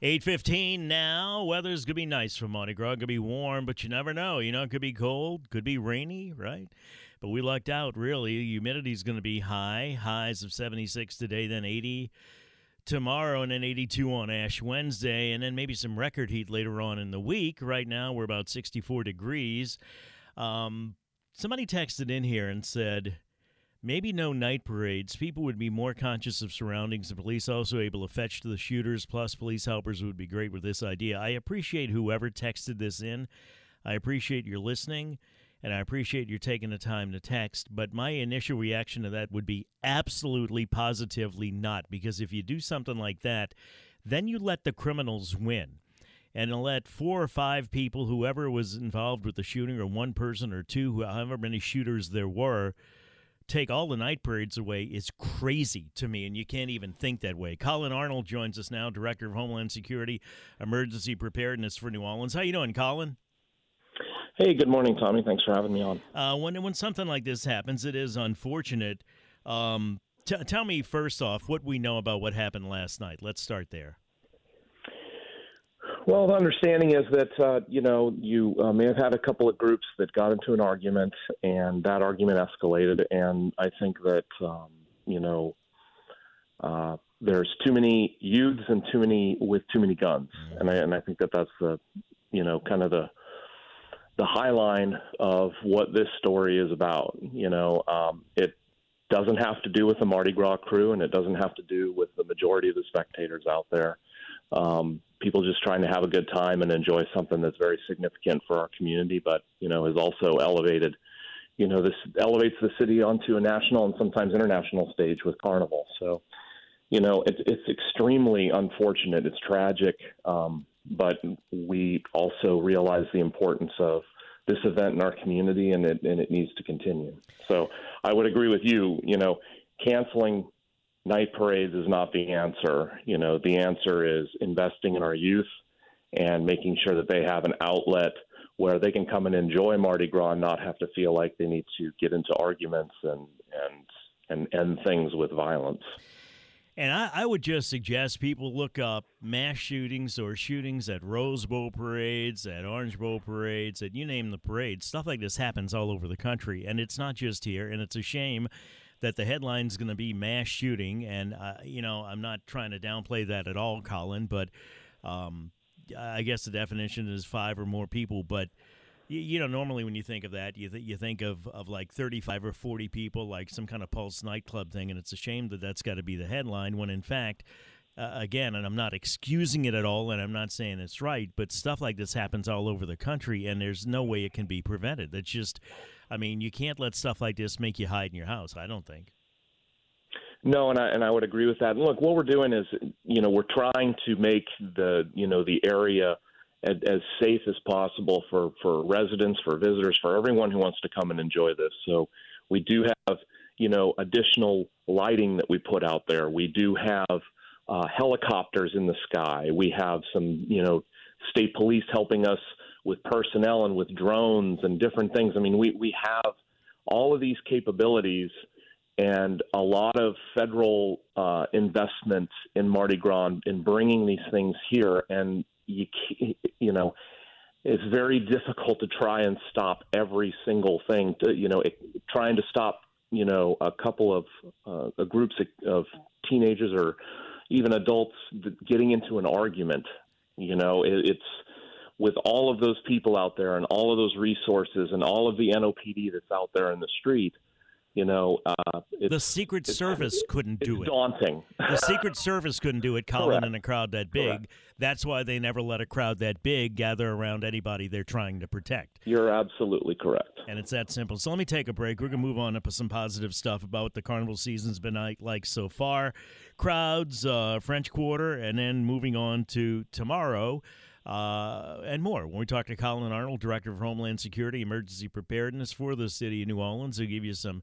8.15 now. Weather's going to be nice for Mardi Gras. Going to be warm, but you never know. You know, it could be cold, could be rainy, right? But we lucked out, really. Humidity's going to be high. Highs of 76 today, then 80 tomorrow, and then 82 on Ash Wednesday, and then maybe some record heat later on in the week. Right now, we're about 64 degrees. Um, somebody texted in here and said maybe no night parades. People would be more conscious of surroundings. The police also able to fetch the shooters. Plus, police helpers would be great with this idea. I appreciate whoever texted this in. I appreciate your listening, and I appreciate you taking the time to text. But my initial reaction to that would be absolutely, positively not. Because if you do something like that, then you let the criminals win. And let four or five people, whoever was involved with the shooting, or one person or two, however many shooters there were, take all the night parades away is crazy to me, and you can't even think that way. Colin Arnold joins us now, Director of Homeland Security, Emergency Preparedness for New Orleans. How you doing, Colin? Hey, good morning, Tommy. Thanks for having me on. Uh, when when something like this happens, it is unfortunate. Um, t- tell me first off what we know about what happened last night. Let's start there. Well, the understanding is that uh, you know you uh, may have had a couple of groups that got into an argument, and that argument escalated. And I think that um, you know uh, there's too many youths and too many with too many guns, and I and I think that that's the you know kind of the the high line of what this story is about. You know, um, it doesn't have to do with the Mardi Gras krewe, and it doesn't have to do with the majority of the spectators out there um, people just trying to have a good time and enjoy something that's very significant for our community, but you know has also elevated, you know, this elevates the city onto a national and sometimes international stage with Carnival. So, you know, it's it's extremely unfortunate. It's tragic, um, but we also realize the importance of this event in our community, and it and it needs to continue. So, I would agree with you. You know, canceling night parades is not the answer. You know, the answer is investing in our youth and making sure that they have an outlet where they can come and enjoy Mardi Gras and not have to feel like they need to get into arguments and and and end things with violence. And I, I, would just suggest people look up mass shootings or shootings at Rose Bowl parades, at Orange Bowl parades, at you name the parade. Stuff like this happens all over the country, and it's not just here. And it's a shame that the headline's going to be mass shooting, and uh, you know I'm not trying to downplay that at all, Colin, but um, I guess the definition is five or more people, but. You, you know, normally when you think of that, you th- you think of, of like 35 or 40 people, like some kind of Pulse nightclub thing, and it's a shame that that's got to be the headline. When in fact, uh, again, and I'm not excusing it at all, and I'm not saying it's right, but stuff like this happens all over the country, and there's no way it can be prevented. It's just I mean, you can't let stuff like this make you hide in your house. I don't think. No, and I and I would agree with that. And look, what we're doing is, you know, we're trying to make the you know the area as, as safe as possible for for residents, for visitors, for everyone who wants to come and enjoy this. So we do have you know additional lighting that we put out there. We do have uh, helicopters in the sky. We have some you know state police helping us with personnel and with drones and different things. I mean, we, we have all of these capabilities and a lot of federal uh, investment in Mardi Gras in bringing these things here. And you, you know, it's very difficult to try and stop every single thing. To you know, it, trying to stop you know a couple of uh, groups of teenagers or even adults getting into an argument. You know, it, it's with all of those people out there and all of those resources and all of the NOPD that's out there in the street, you know, uh, the Secret Service couldn't do it. Daunting. the Secret Service couldn't do it, Colin, Correct. in a crowd that big. Correct. That's why they never let a crowd that big gather around anybody they're trying to protect. You're absolutely correct. And it's that simple. So let me take a break. We're going to move on up to some positive stuff about what the carnival season's been like so far. Crowds, uh, French Quarter, and then moving on to tomorrow uh, and more. When we talk to Colin Arnold, Director of Homeland Security Emergency Preparedness for the city of New Orleans, who'll give you some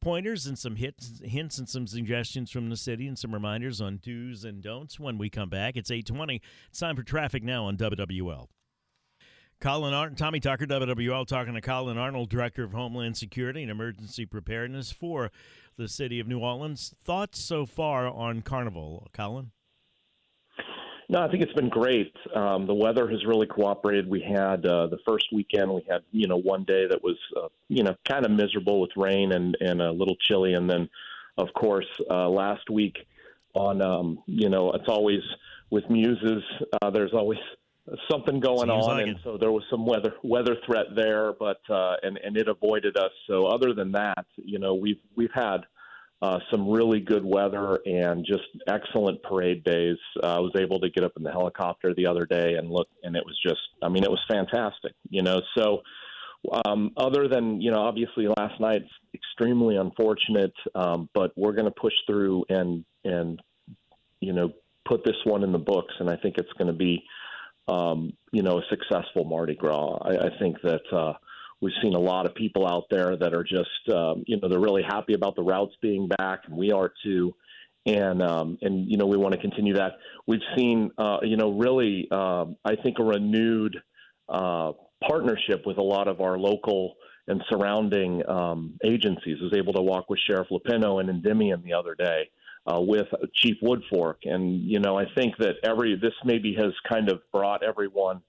pointers and some hits, hints and some suggestions from the city and some reminders on do's and don'ts when we come back. It's 820. It's time for traffic now on WWL. Colin Arnold, Tommy Tucker, WWL, talking to Colin Arnold, Director of Homeland Security and Emergency Preparedness for the city of New Orleans. Thoughts so far on Carnival, Colin? No, I think it's been great. Um, the weather has really cooperated. We had uh, the first weekend. We had you know one day that was uh, you know kind of miserable with rain and and a little chilly, and then of course uh, last week on um, you know it's always with Muses. Uh, there's always something going Seems on, like and it. so there was some weather weather threat there, but uh, and and it avoided us. So other than that, you know we've we've had uh, some really good weather and just excellent parade days. Uh, I was able to get up in the helicopter the other day and look, and it was just, I mean, it was fantastic, you know. So, um, other than, you know, obviously last night, extremely unfortunate, um, but we're going to push through and, and, you know, put this one in the books. And I think it's going to be, um, you know, a successful Mardi Gras. I, I think that, uh, We've seen a lot of people out there that are just, um, you know, they're really happy about the routes being back, and we are too. And um, and you know, we want to continue that. We've seen, uh, you know, really, um, I think a renewed uh, partnership with a lot of our local and surrounding um, agencies. I was able to walk with Sheriff Lopinto and Endymion the other day. Uh, with Chief Woodfork, and you know, I think that every this maybe has kind of brought everyone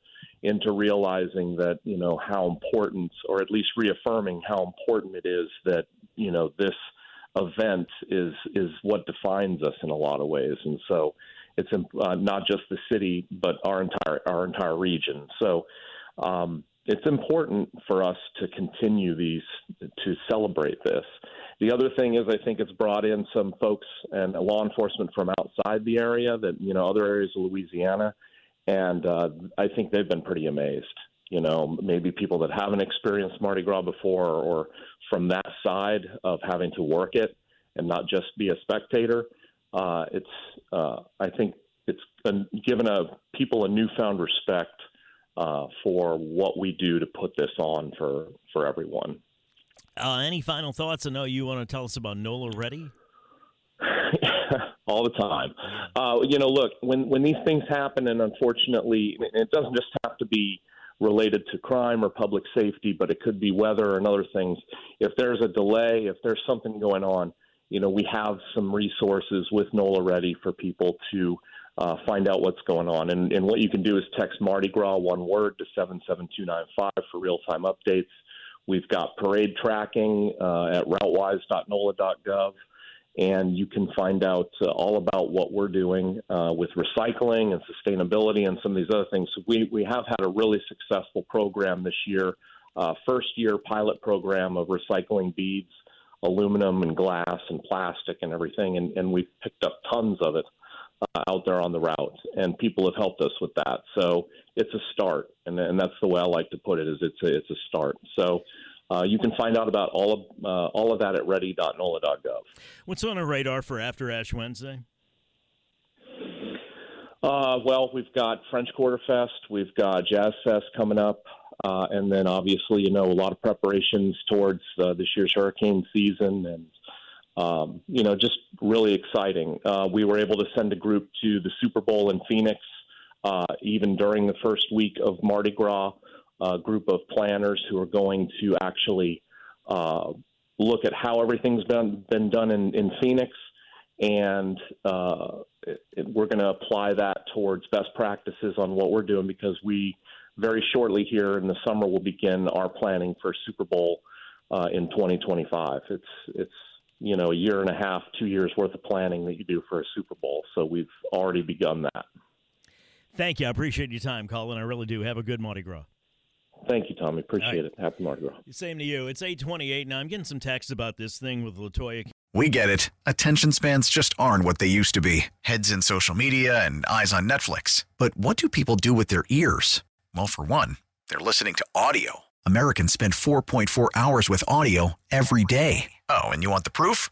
into realizing that you know how important, or at least reaffirming how important it is that you know this event is is what defines us in a lot of ways, and so it's uh, not just the city but our entire our entire region. So. Um, it's important for us to continue these to celebrate this. The other thing is, I think it's brought in some folks and law enforcement from outside the area that you know other areas of Louisiana and uh, I think they've been pretty amazed. You know, maybe people that haven't experienced Mardi Gras before, or from that side of having to work it and not just be a spectator. Uh, it's, uh, I think, it's given a people a newfound respect uh, for what we do to put this on for for everyone. Uh, any final thoughts? I know you want to tell us about NOLA Ready. all the time. Uh, you know, look when when these things happen, and unfortunately, it doesn't just have to be related to crime or public safety, but it could be weather and other things. If there's a delay, if there's something going on, you know, we have some resources with NOLA Ready for people to uh, find out what's going on. And, and what you can do is text Mardi Gras one word to seven seven two nine five for real time updates. We've got parade tracking uh, at routewise.nola.gov and you can find out uh, all about what we're doing uh, with recycling and sustainability and some of these other things. We, we have had a really successful program this year, uh, first year pilot program of recycling beads, aluminum and glass and plastic and everything, and, and we've picked up tons of it uh, out there on the route, and people have helped us with that. So it's a start, and, and that's the way I like to put it: is it's a, it's a start. So uh, you can find out about all of uh, all of that at ready.nola.gov. What's on our radar for After Ash Wednesday? Uh, well, we've got French Quarter Fest, we've got Jazz Fest coming up, uh, and then obviously, you know, a lot of preparations towards uh, this year's hurricane season, and um, you know, just really exciting. Uh, we were able to send a group to the Super Bowl in Phoenix, even during the first week of Mardi Gras uh, group of planners who are going to actually uh, look at how everything's been been done in, in Phoenix, and uh, it, it, we're going to apply that towards best practices on what we're doing because we very shortly here in the summer will begin our planning for Super Bowl uh, in 2025. It's it's you know a year and a half, two years worth of planning that you do for a Super Bowl. So we've already begun that. Thank you. I appreciate your time, Colin. I really do. Have a good Mardi Gras. Thank you, Tommy. Appreciate right. it. Happy Mardi Gras. Same to you. It's 828 now. I'm getting some texts about this thing with LaToya. We get it. Attention spans just aren't what they used to be. Heads in social media and eyes on Netflix. But what do people do with their ears? Well, for one, they're listening to audio. Americans spend 4.4 hours with audio every day. Oh, and you want the proof?